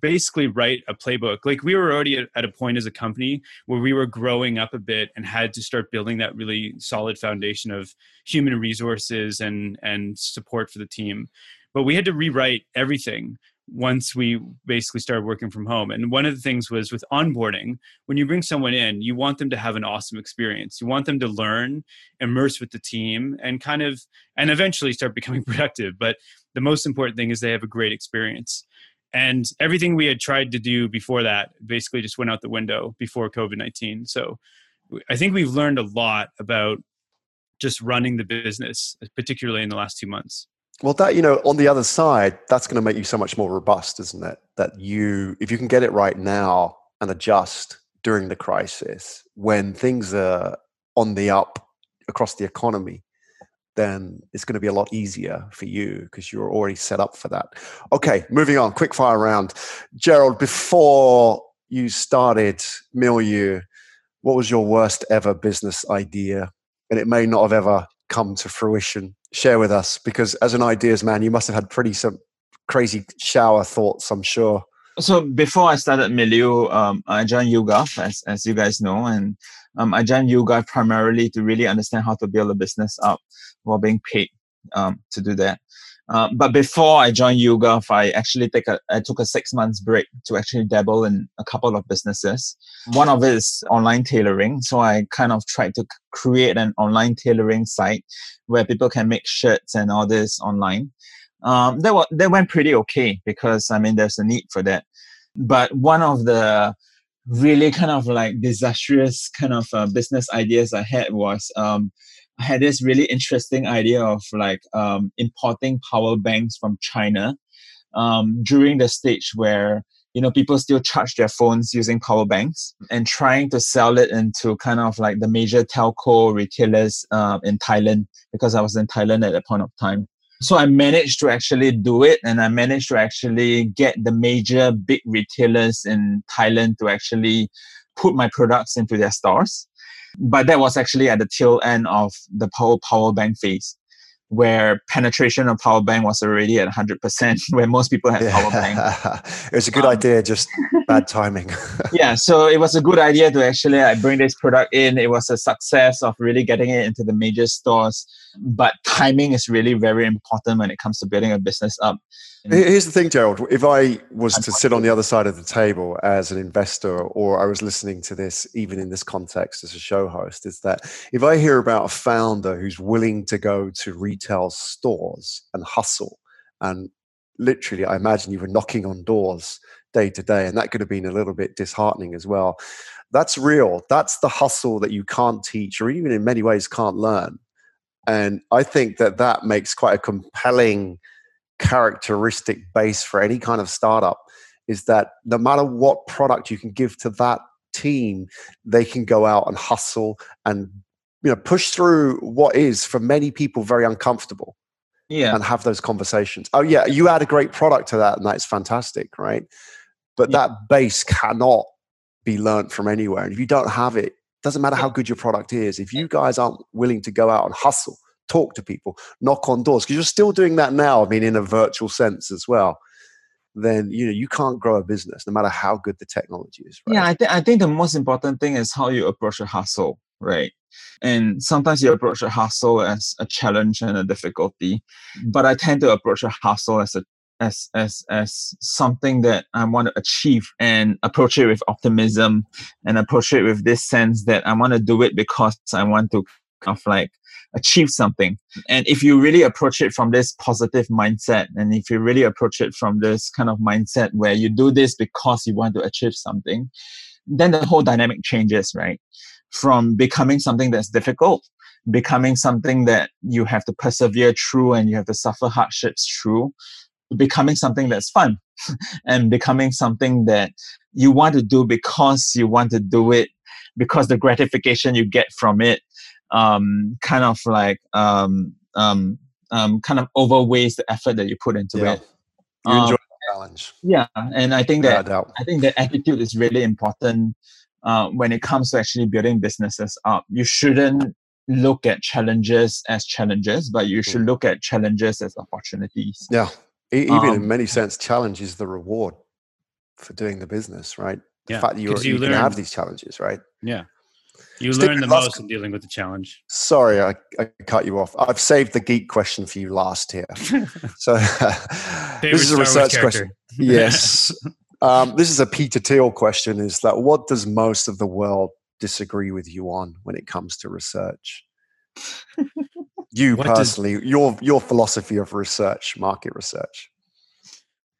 basically write a playbook like we were already at, at, a point as a company where we were growing up a bit and had to start building that really solid foundation of human resources and and support for the team. But we had to rewrite everything once we basically started working from home. And one of the things was with onboarding, when you bring someone in, you want them to have an awesome experience. You want them to learn, immerse with the team, and kind of, and eventually start becoming productive. But the most important thing is they have a great experience. And everything we had tried to do before that basically just went out the window before COVID 19. So I think we've learned a lot about just running the business, particularly in the last two months. Well, that you know, on the other side, that's going to make you so much more robust, isn't it? That you, if you can get it right now and adjust during the crisis, when things are on the up across the economy, then it's going to be a lot easier for you because you're already set up for that. Okay, moving on, quick fire round. Gerald, before you started Milieu, what was your worst ever business idea? And it may not have ever come to fruition share with us? Because as an ideas man, you must have had pretty some crazy shower thoughts, I'm sure. So before I started Milieu, um, I joined YouGov, as, as you guys know, and um, I joined YouGov primarily to really understand how to build a business up while being paid um, to do that. Um, but before I joined YouGov, I actually take a I took a six months break to actually dabble in a couple of businesses. One of it is online tailoring. So I kind of tried to create an online tailoring site where people can make shirts and all this online. Um, that was that went pretty okay because I mean there's a need for that. But one of the really kind of like disastrous kind of uh, business ideas I had was um, had this really interesting idea of like um, importing power banks from China um, during the stage where you know people still charge their phones using power banks and trying to sell it into kind of like the major telco retailers uh, in Thailand because I was in Thailand at that point of time. So I managed to actually do it and I managed to actually get the major big retailers in Thailand to actually put my products into their stores. But that was actually at the tail end of the power power bank phase, where penetration of power bank was already at 100%, where most people had yeah. power bank. it was a good um, idea, just bad timing. yeah, so it was a good idea to actually like, bring this product in. It was a success of really getting it into the major stores. But timing is really very important when it comes to building a business up. Here's the thing, Gerald. If I was to sit on the other side of the table as an investor, or I was listening to this, even in this context as a show host, is that if I hear about a founder who's willing to go to retail stores and hustle, and literally, I imagine you were knocking on doors day to day, and that could have been a little bit disheartening as well. That's real. That's the hustle that you can't teach, or even in many ways can't learn. And I think that that makes quite a compelling characteristic base for any kind of startup is that no matter what product you can give to that team, they can go out and hustle and you know push through what is for many people very uncomfortable. Yeah. And have those conversations. Oh yeah, you add a great product to that and that's fantastic, right? But yeah. that base cannot be learned from anywhere. And if you don't have it, doesn't matter how good your product is, if you guys aren't willing to go out and hustle talk to people, knock on doors, because you're still doing that now. I mean, in a virtual sense as well. Then you know you can't grow a business no matter how good the technology is. Right? Yeah, I think I think the most important thing is how you approach a hustle, right? And sometimes you approach a hustle as a challenge and a difficulty, but I tend to approach a hustle as a as as as something that I want to achieve and approach it with optimism and approach it with this sense that I want to do it because I want to kind of like achieve something. And if you really approach it from this positive mindset, and if you really approach it from this kind of mindset where you do this because you want to achieve something, then the whole dynamic changes, right? From becoming something that's difficult becoming something that you have to persevere through and you have to suffer hardships through becoming something that's fun and becoming something that you want to do because you want to do it because the gratification you get from it um, kind of like um, um, um, kind of overweighs the effort that you put into yeah. it. You enjoy um, the challenge. Yeah, and I think that yeah, I think that attitude is really important uh, when it comes to actually building businesses up. You shouldn't look at challenges as challenges, but you should mm. look at challenges as opportunities. Yeah, even um, in many sense, challenge is the reward for doing the business, right? The yeah, fact that you you learn, have these challenges, right? Yeah. You learn the most in dealing with the challenge. Sorry, I, I, cut you off. I've saved the geek question for you last here. so this is a research question. Yes. um, this is a Peter Thiel question is that what does most of the world disagree with you on when it comes to research? you what personally, does, your your philosophy of research, market research.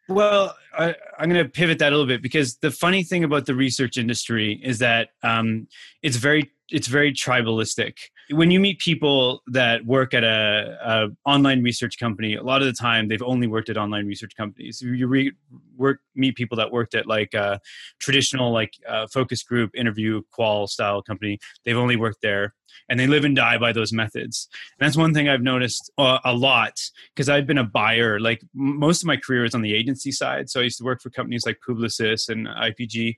Well, I, am going to pivot that a little bit because the funny thing about the research industry is that um, it's very it's very tribalistic. When you meet people that work at a, a, online research company, a lot of the time they've only worked at online research companies. You re- work meet people that worked at like a traditional like uh, focus group interview qual style company. They've only worked there, and they live and die by those methods. And that's one thing I've noticed uh, a lot because I've been a buyer. Like most of my career is on the agency side, so I used to work for companies like Publicis and IPG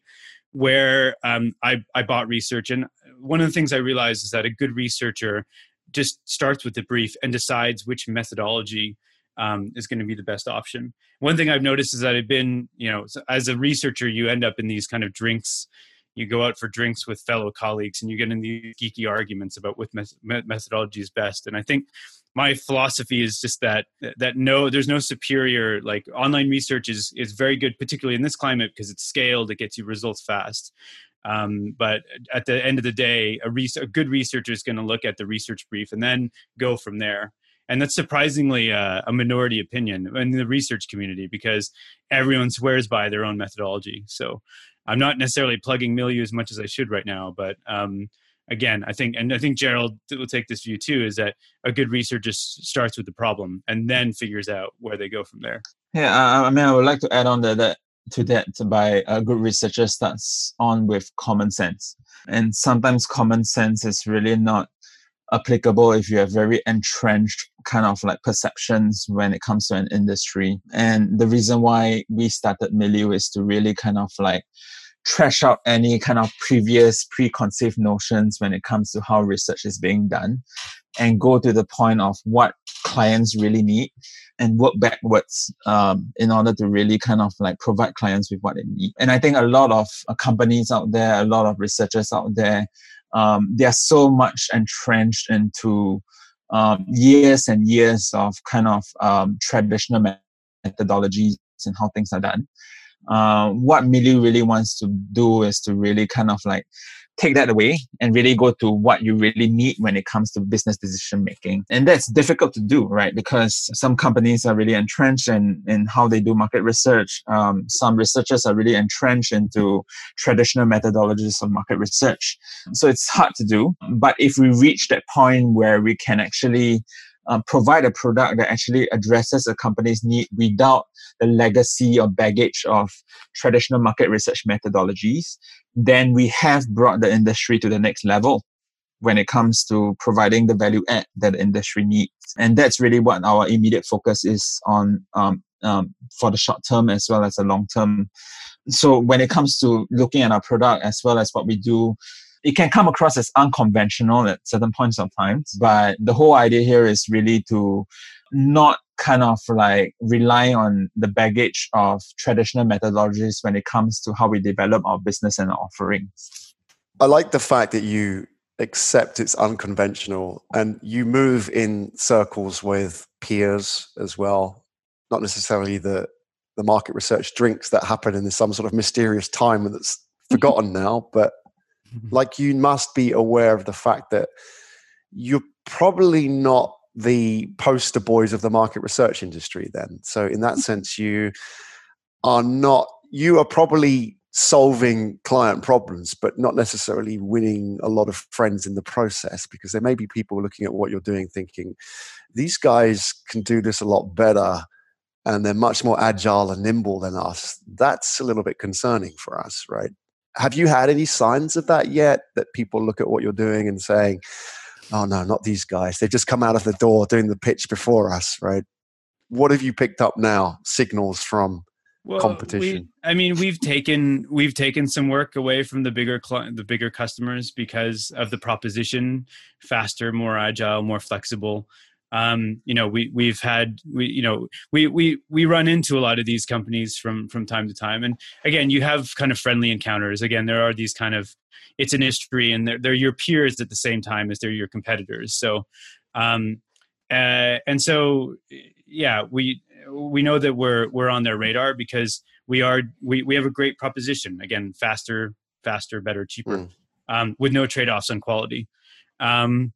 where um, I, I bought research. And one of the things I realized is that a good researcher just starts with the brief and decides which methodology um, is going to be the best option. One thing I've noticed is that I've been, you know, as a researcher, you end up in these kind of drinks. You go out for drinks with fellow colleagues and you get in these geeky arguments about what methodology is best. And I think my philosophy is just that that no there's no superior like online research is is very good particularly in this climate because it's scaled it gets you results fast. Um, but at the end of the day a, a good researcher is going to look at the research brief and then go from there. And that's surprisingly uh, a minority opinion in the research community because everyone swears by their own methodology. So i'm not necessarily plugging milieu as much as i should right now but um, again, I think, and I think Gerald will take this view too, is that a good researcher starts with the problem and then figures out where they go from there. Yeah, I mean, I would like to add on that, that to that by a good researcher starts on with common sense, and sometimes common sense is really not applicable if you have very entrenched kind of like perceptions when it comes to an industry. And the reason why we started Milieu is to really kind of like trash out any kind of previous preconceived notions when it comes to how research is being done and go to the point of what clients really need and work backwards um, in order to really kind of like provide clients with what they need. And I think a lot of uh, companies out there, a lot of researchers out there, um, they are so much entrenched into um, years and years of kind of um, traditional methodologies and how things are done uh, what Milieu really wants to do is to really kind of like take that away and really go to what you really need when it comes to business decision making. And that's difficult to do, right? Because some companies are really entrenched in, in how they do market research. Um, some researchers are really entrenched into traditional methodologies of market research. So it's hard to do. But if we reach that point where we can actually um, provide a product that actually addresses a company's need without the legacy or baggage of traditional market research methodologies, then we have brought the industry to the next level when it comes to providing the value add that the industry needs. And that's really what our immediate focus is on um, um, for the short term as well as the long term. So when it comes to looking at our product as well as what we do, it can come across as unconventional at certain points of times. But the whole idea here is really to not kind of like rely on the baggage of traditional methodologies when it comes to how we develop our business and our offerings. I like the fact that you accept it's unconventional and you move in circles with peers as well, not necessarily the the market research drinks that happen in some sort of mysterious time that's forgotten now, but like you must be aware of the fact that you're probably not the poster boys of the market research industry then. So in that mm. sense you are not you are probably solving client problems but not necessarily winning a lot of friends in the process because there may be people looking at what you're doing thinking these guys can do this a lot better and they're much more agile and nimble than us. That's a little bit concerning for us right have you had any signs of that yet that people look at what you're doing and saying oh no not these guys. They've just come out of the door doing the pitch before us right? What have you picked up now signals from well, competition? We, i mean we've taken we've taken some work away from the bigger cl- the bigger customers because of the proposition faster more agile more flexible um, you know we we've had we you know we we we run into a lot of these companies from from time to time. And again you have kind of friendly encounters. Again there are these kind of it's an industry and they're, they're your peers at the same time as they're your competitors. So um uh, and so yeah we we know that we're we're on their radar because we are we, we have a great proposition. Again faster faster better cheaper mm. um, with no trade-offs on quality. Um,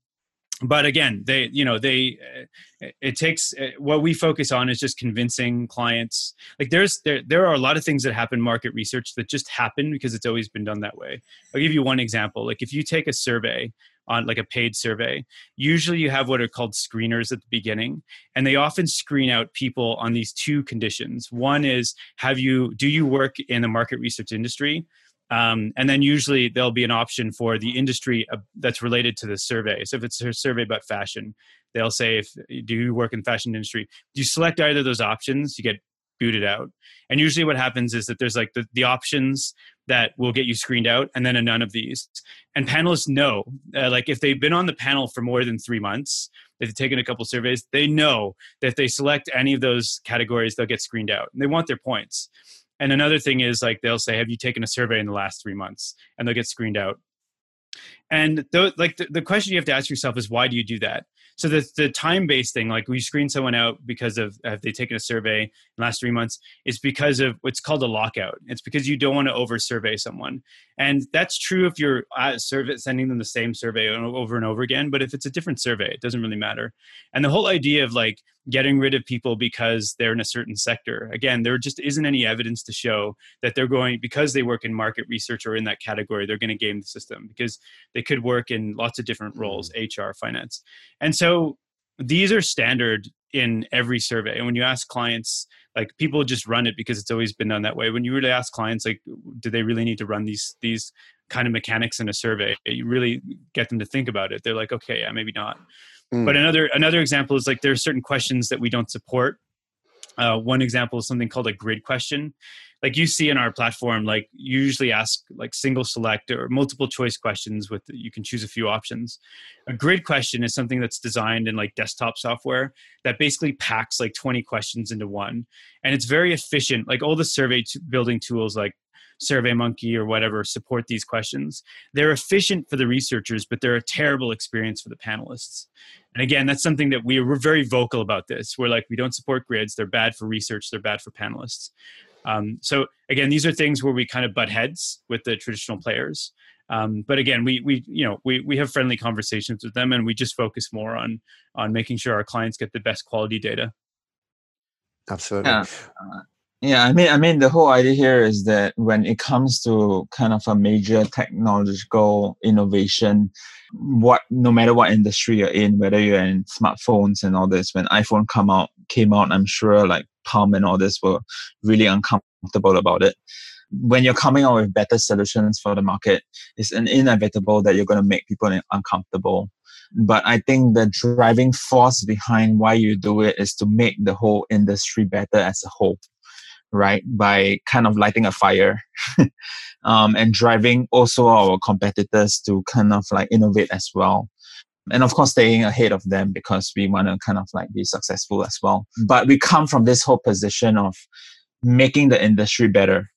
but again they you know they uh, it takes uh, what we focus on is just convincing clients. Like there's there there are a lot of things that happen market research that just happen because it's always been done that way. I'll give you one example. Like if you take a survey on like a paid survey usually you have what are called screeners at the beginning and they often screen out people on these two conditions. One is have you do you work in the market research industry um, and then usually there'll be an option for the industry uh, that's related to the survey. So if it's a survey about fashion, they'll say, if do you work in fashion industry? Do you select either of those options? You get booted out. And usually what happens is that there's like the, the options that will get you screened out and then a none of these. And panelists know, uh, like if they've been on the panel for more than three months, they've taken a couple surveys, they know that if they select any of those categories, they'll get screened out. And they want their points. And another thing is like they'll say, "Have you taken a survey in the last three months?" And they'll get screened out. And th- like the, the question you have to ask yourself is, why do you do that? So the the time based thing, like we screen someone out because of have they taken a survey in the last three months, is because of what's called a lockout. It's because you don't want to over survey someone, and that's true if you're uh, survey, sending them the same survey over and over again. But if it's a different survey, it doesn't really matter. And the whole idea of like getting rid of people because they're in a certain sector, again, there just isn't any evidence to show that they're going because they work in market research or in that category, they're going to game the system because they could work in lots of different roles, mm. HR, finance, and so so these are standard in every survey. And when you ask clients, like people just run it because it's always been done that way. When you really ask clients, like, do they really need to run these these kind of mechanics in a survey? You really get them to think about it. They're like, okay, yeah, maybe not. Mm. But another another example is like there are certain questions that we don't support. Uh, one example is something called a grid question like you see in our platform like you usually ask like single select or multiple choice questions with you can choose a few options a grid question is something that's designed in like desktop software that basically packs like 20 questions into one and it's very efficient like all the survey t- building tools like SurveyMonkey or whatever support these questions. They're efficient for the researchers, but they're a terrible experience for the panelists. And again, that's something that we, we're very vocal about this. We're like, we don't support grids. They're bad for research. They're bad for panelists. Um, so again, these are things where we kind of butt heads with the traditional players. Um, but again, we we you know we we have friendly conversations with them, and we just focus more on on making sure our clients get the best quality data. Absolutely. Yeah. Uh, yeah, I mean, I mean, the whole idea here is that when it comes to kind of a major technological innovation, what no matter what industry you're in, whether you're in smartphones and all this, when iPhone come out came out, I'm sure like Palm and all this were really uncomfortable about it. When you're coming out with better solutions for the market, it's an inevitable that you're going to make people uncomfortable. But I think the driving force behind why you do it is to make the whole industry better as a whole right? By kind of lighting a fire. um, and driving also our competitors to kind of like innovate as well and of course staying ahead of them because we want to kind of like be successful as well but we come from this whole position of making the industry better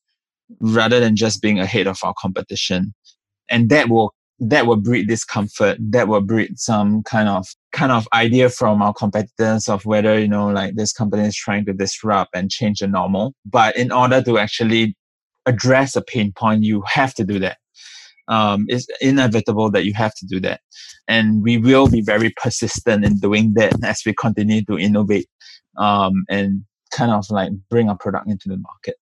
rather than just being ahead of our competition and that will that will breed discomfort that will breed some kind of kind of idea from our competitors of whether you know like this company is trying to disrupt and change the normal. But in order to actually address a pain point you have to do that. Um, it's inevitable that you have to do that. And we will be very persistent in doing that as we continue to innovate um, and kind of like bring our product into the market.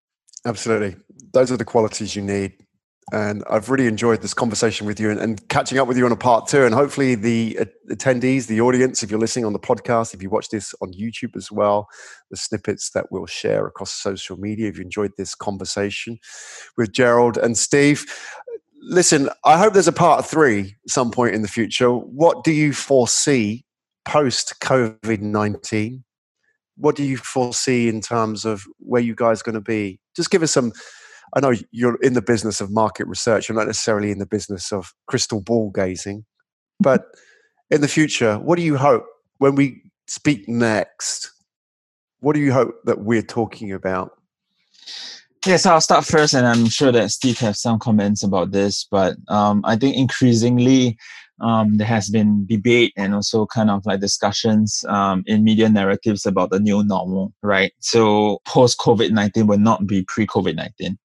Absolutely. Those are the qualities you need and I've really enjoyed this conversation with you and, and, catching up with you on a part two. And hopefully, the uh, attendees, the audience, if you're listening on the podcast, if you watch this on YouTube as well, the snippets that we'll share across social media, if you enjoyed this conversation with Gerald and Steve. Listen, I hope there's a part three some point in the future. What do you foresee post COVID 19? What do you foresee in terms of where you guys are going to be? Just give us some I know you're in the business of market research. You're not necessarily in the business of crystal ball gazing, but in the future, what do you hope when we speak next? What do you hope that we're talking about? Yes, I'll start first, and I'm sure that Steve has some comments about this. But um, I think increasingly um, there has been debate and also kind of like discussions um, in media narratives about the new normal, right? So post COVID 19 will not be pre COVID 19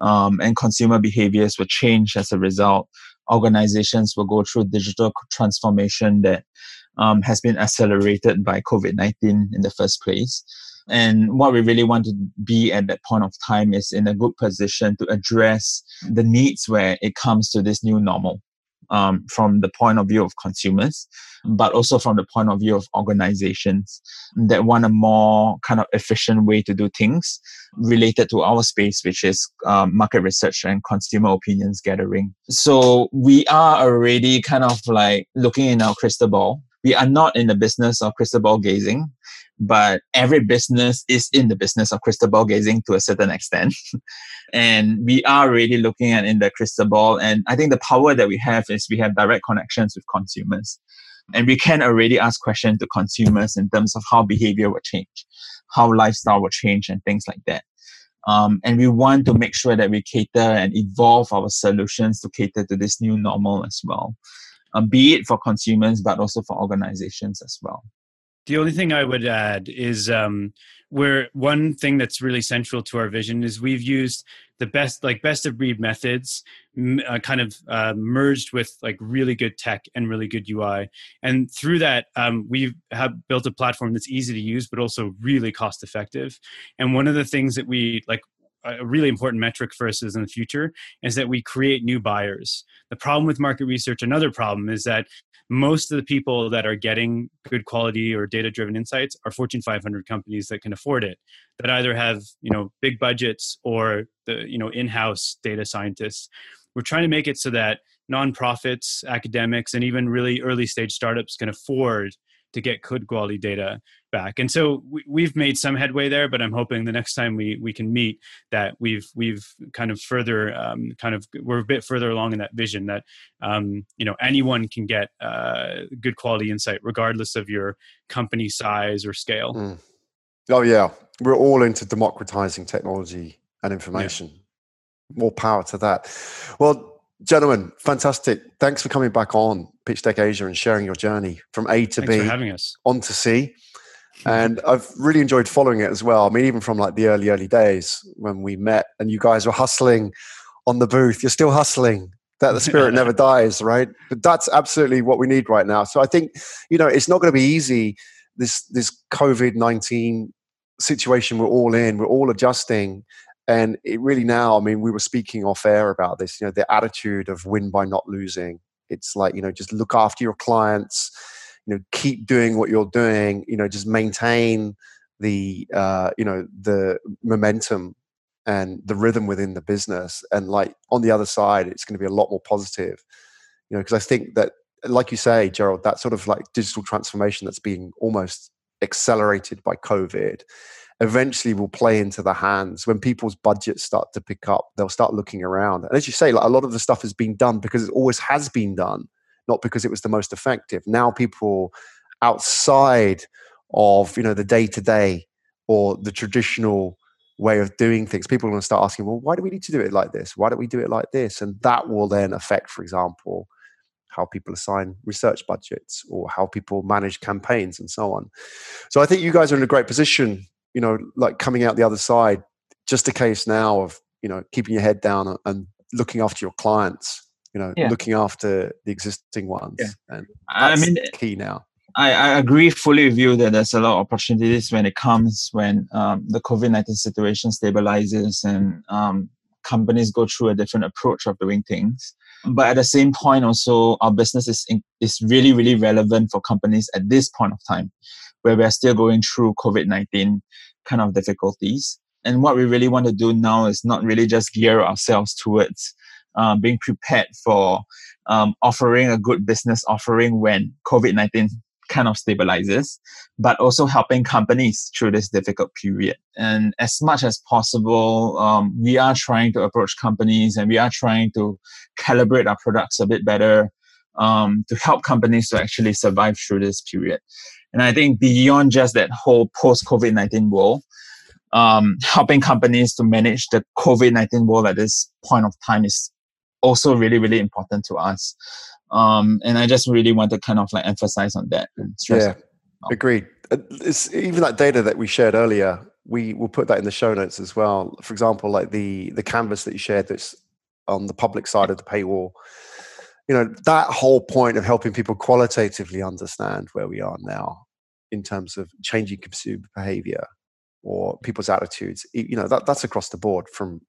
um, and consumer behaviors will change as a result. Organizations will go through digital transformation that um, has been accelerated by COVID 19 in the first place. And what we really want to be at that point of time is in a good position to address the needs where it comes to this new normal um, from the point of view of consumers, but also from the point of view of organizations that want a more kind of efficient way to do things related to our space, which is um, market research and consumer opinions gathering. So we are already kind of like looking in our crystal ball. We are not in the business of crystal ball gazing but every business is in the business of crystal ball gazing to a certain extent. and we are really looking at in the crystal ball. And I think the power that we have is we have direct connections with consumers. And we can already ask questions to consumers in terms of how behavior will change, how lifestyle will change, and things like that. Um, and we want to make sure that we cater and evolve our solutions to cater to this new normal as well, um, be it for consumers, but also for organizations as well. The only thing I would add is um, where one thing that's really central to our vision is we've used the best, like best of breed methods, uh, kind of uh, merged with like really good tech and really good UI, and through that um, we have built a platform that's easy to use but also really cost effective. And one of the things that we like a really important metric for us is in the future is that we create new buyers. The problem with market research, another problem is that most of the people that are getting good quality or data driven insights are fortune 500 companies that can afford it that either have you know big budgets or the you know in-house data scientists. We're trying to make it so that nonprofits academics and even really early stage startups can afford to get good quality data back. And so we, have made some headway there, but I'm hoping the next time we we can meet that we've we've kind of further um, kind of we're a bit further along in that vision that um, you know anyone can get uh, good quality insight regardless of your company size or scale. Mm. Oh yeah, we're all into democratizing technology and information. Yeah. More power to that. Well, Gentlemen, fantastic. Thanks for coming back on Pitch Deck Asia and sharing your journey from A to Thanks B having us. on to C. And I've really enjoyed following it as well. I mean, even from like the early, early days when we met and you guys were hustling on the booth, you're still hustling. That the spirit never dies, right? But that's absolutely what we need right now. So I think, you know, it's not going to be easy. This this COVID nineteen situation we're all in, we're all adjusting and it really now, I mean, we were speaking off air about this, you know, the attitude of win by not losing. It's like, you know, just look after your clients, you know, keep doing what you're doing, you know, just maintain the, uh, you know, the momentum and the rhythm within the business. And like on the other side, it's going to be a lot more positive, you know, because I think that, like you say, Gerald, that sort of like digital transformation that's being almost accelerated by COVID eventually will play into the hands. When people's budgets start to pick up they'll start looking around. And as you say like a lot of the stuff has been done because it always has been done not because it was the most effective. Now people outside of you know the day to day or the traditional way of doing things people are going to start asking well why do we need to do it like this? Why don't we do it like this? And that will then affect for example how people assign research budgets or how people manage campaigns and so on. So I think you guys are in a great position, you know, like coming out the other side, just a case now of, you know, keeping your head down and looking after your clients, you know, yeah. looking after the existing ones. Yeah. And I mean, key now. I, I, agree fully with you that there's a lot of opportunities when it comes when um, the COVID 19 situation stabilizes and um, companies go through a different approach of doing things. But at the same point, also our business is in, is really really relevant for companies at this point of time, where we're still going through COVID nineteen kind of difficulties. And what we really want to do now is not really just gear ourselves towards uh, being prepared for um, offering a good business offering when COVID nineteen kind of stabilizes, but also helping companies through this difficult period. And as much as possible, um, we are trying to approach companies and we are trying to calibrate our products a bit better um, to help companies to actually survive through this period. And I think beyond just that whole post COVID 19 world, um, helping companies to manage the COVID 19 world at this point of time is also really, really important to us. Um, and I just really want to kind of like emphasize on that. yeah, agreed. Uh, it's even that data that we shared earlier. We will put that in the show notes as well. For example, like the the canvas that you shared that's on the public side of the paywall. You know that whole point of helping people qualitatively understand where we are now in terms of changing consumer behavior or people's attitudes. You know that that's across the board from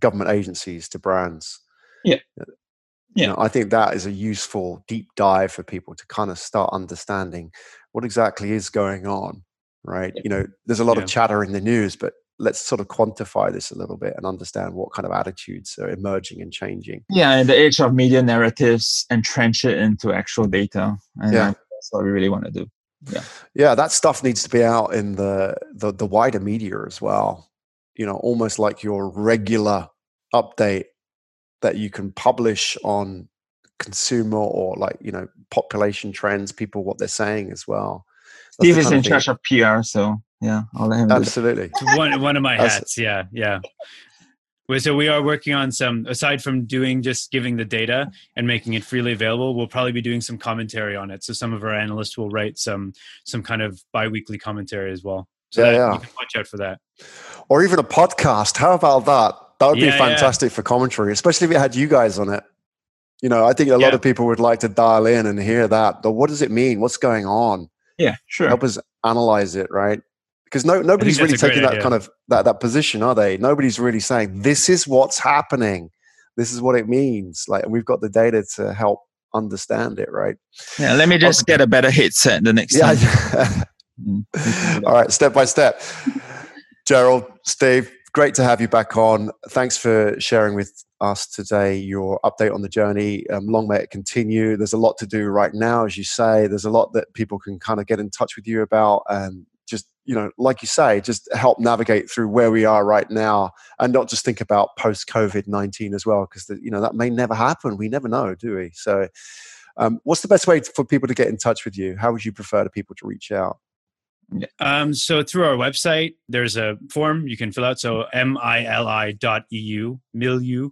government agencies to brands. Yeah. Uh, yeah. You know, I think that is a useful deep dive for people to kind of start understanding what exactly is going on, right? Yeah. You know, there's a lot yeah. of chatter in the news, but let's sort of quantify this a little bit and understand what kind of attitudes are emerging and changing. Yeah, in the age of media narratives, entrench it into actual data. And yeah. that's what we really want to do. Yeah. Yeah, that stuff needs to be out in the, the the wider media as well. You know, almost like your regular update that you can publish on consumer or like you know population trends people what they're saying as well That's steve is in charge of pr so yeah i'll let him absolutely one, one of my hats yeah yeah so we are working on some aside from doing just giving the data and making it freely available we'll probably be doing some commentary on it so some of our analysts will write some some kind of bi-weekly commentary as well so yeah, yeah. you can watch out for that or even a podcast how about that that would yeah, be fantastic yeah. for commentary, especially if it had you guys on it. You know, I think a lot of people would like to dial in and hear that. But what does it mean? What's going on? Yeah, sure. Help us analyze it, right? Because no, nobody's really taking that idea. kind of that that position, are they? Nobody's really saying this is what's happening. This is what it means. Like, we've got the data to help understand it, right? Yeah. Let me just okay. get a better headset the next yeah. time. All right, step by step. Gerald, Steve, great to have you back on. Thanks for sharing with us today your update on the journey. Um, long may it continue. There's a lot to do right now, as you say. There's a lot that people can kind of get in touch with you about, and just you know, like you say, just help navigate through where we are right now, and not just think about post COVID nineteen as well, because you know that may never happen. We never know, do we? So. Um, what's the best way for people to get in touch with you? How would you prefer to people to reach out? Um, so through our website, there's a form you can fill out. So mili.eu, milieu.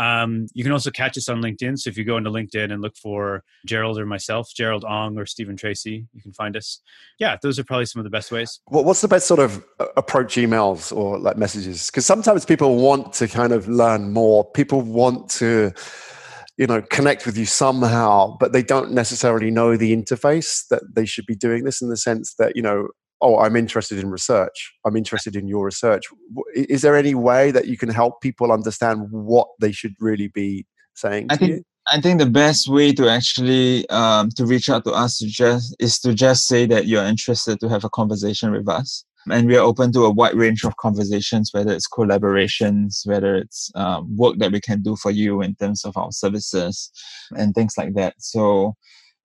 Um, you can also catch us on LinkedIn. So if you go into LinkedIn and look for Gerald or myself, Gerald Ong or Stephen Tracy, you can find us. Yeah, those are probably some of the best ways. What's the best sort of uh, approach emails or like messages? Because sometimes people want to kind of learn more. People want to you know connect with you somehow but they don't necessarily know the interface that they should be doing this in the sense that you know oh i'm interested in research i'm interested in your research is there any way that you can help people understand what they should really be saying I think, you? I think the best way to actually um, to reach out to us to just is to just say that you're interested to have a conversation with us and we are open to a wide range of conversations, whether it's collaborations, whether it's um, work that we can do for you in terms of our services and things like that. So,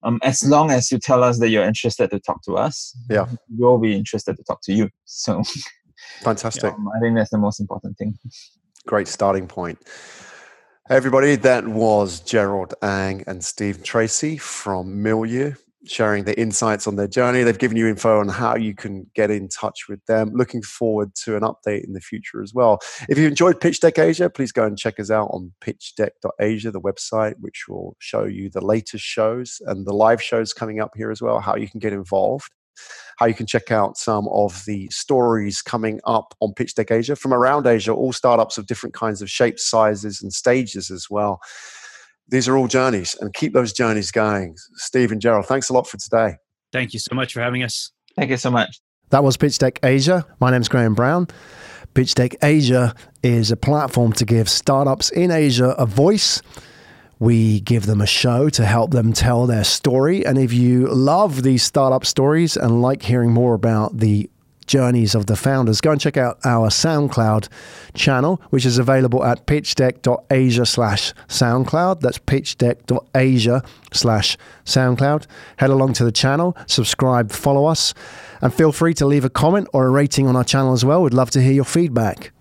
um, as long as you tell us that you're interested to talk to us, yeah, we'll be interested to talk to you. So, Fantastic. Um, I think that's the most important thing. Great starting point. Everybody, that was Gerald Ong and Steve Tracy from Milieu sharing their insights on their journey. They've given you info on how you can get in touch with them. Looking forward to an update in the future as well. If you enjoyed Pitch Deck Asia, please go and check us out on pitchdeck.asia, the website, which will show you the latest shows and the live shows coming up here as well, how you can get involved. How you can check out some of the stories coming up on Pitch Deck Asia from around Asia, all startups of different kinds of shapes, sizes, and stages as well these are all journeys and keep those journeys going. Steve and Gerald, thanks a lot for today. Thank you so much for having us. Thank you so much. That was Pitch Deck Asia. My name is Graham Brown. Pitch Deck Asia is a platform to give startups in Asia a voice. We give them a show to help them tell their story. And if you love these startup stories and like hearing more about the journeys of the founders, go and check out our SoundCloud channel, which is available at pitchdeck.asia slash SoundCloud. That's pitchdeck.asia slash SoundCloud. Head along to the channel, subscribe, follow us, and feel free to leave a comment or a rating on our channel as well. We'd love to hear your feedback.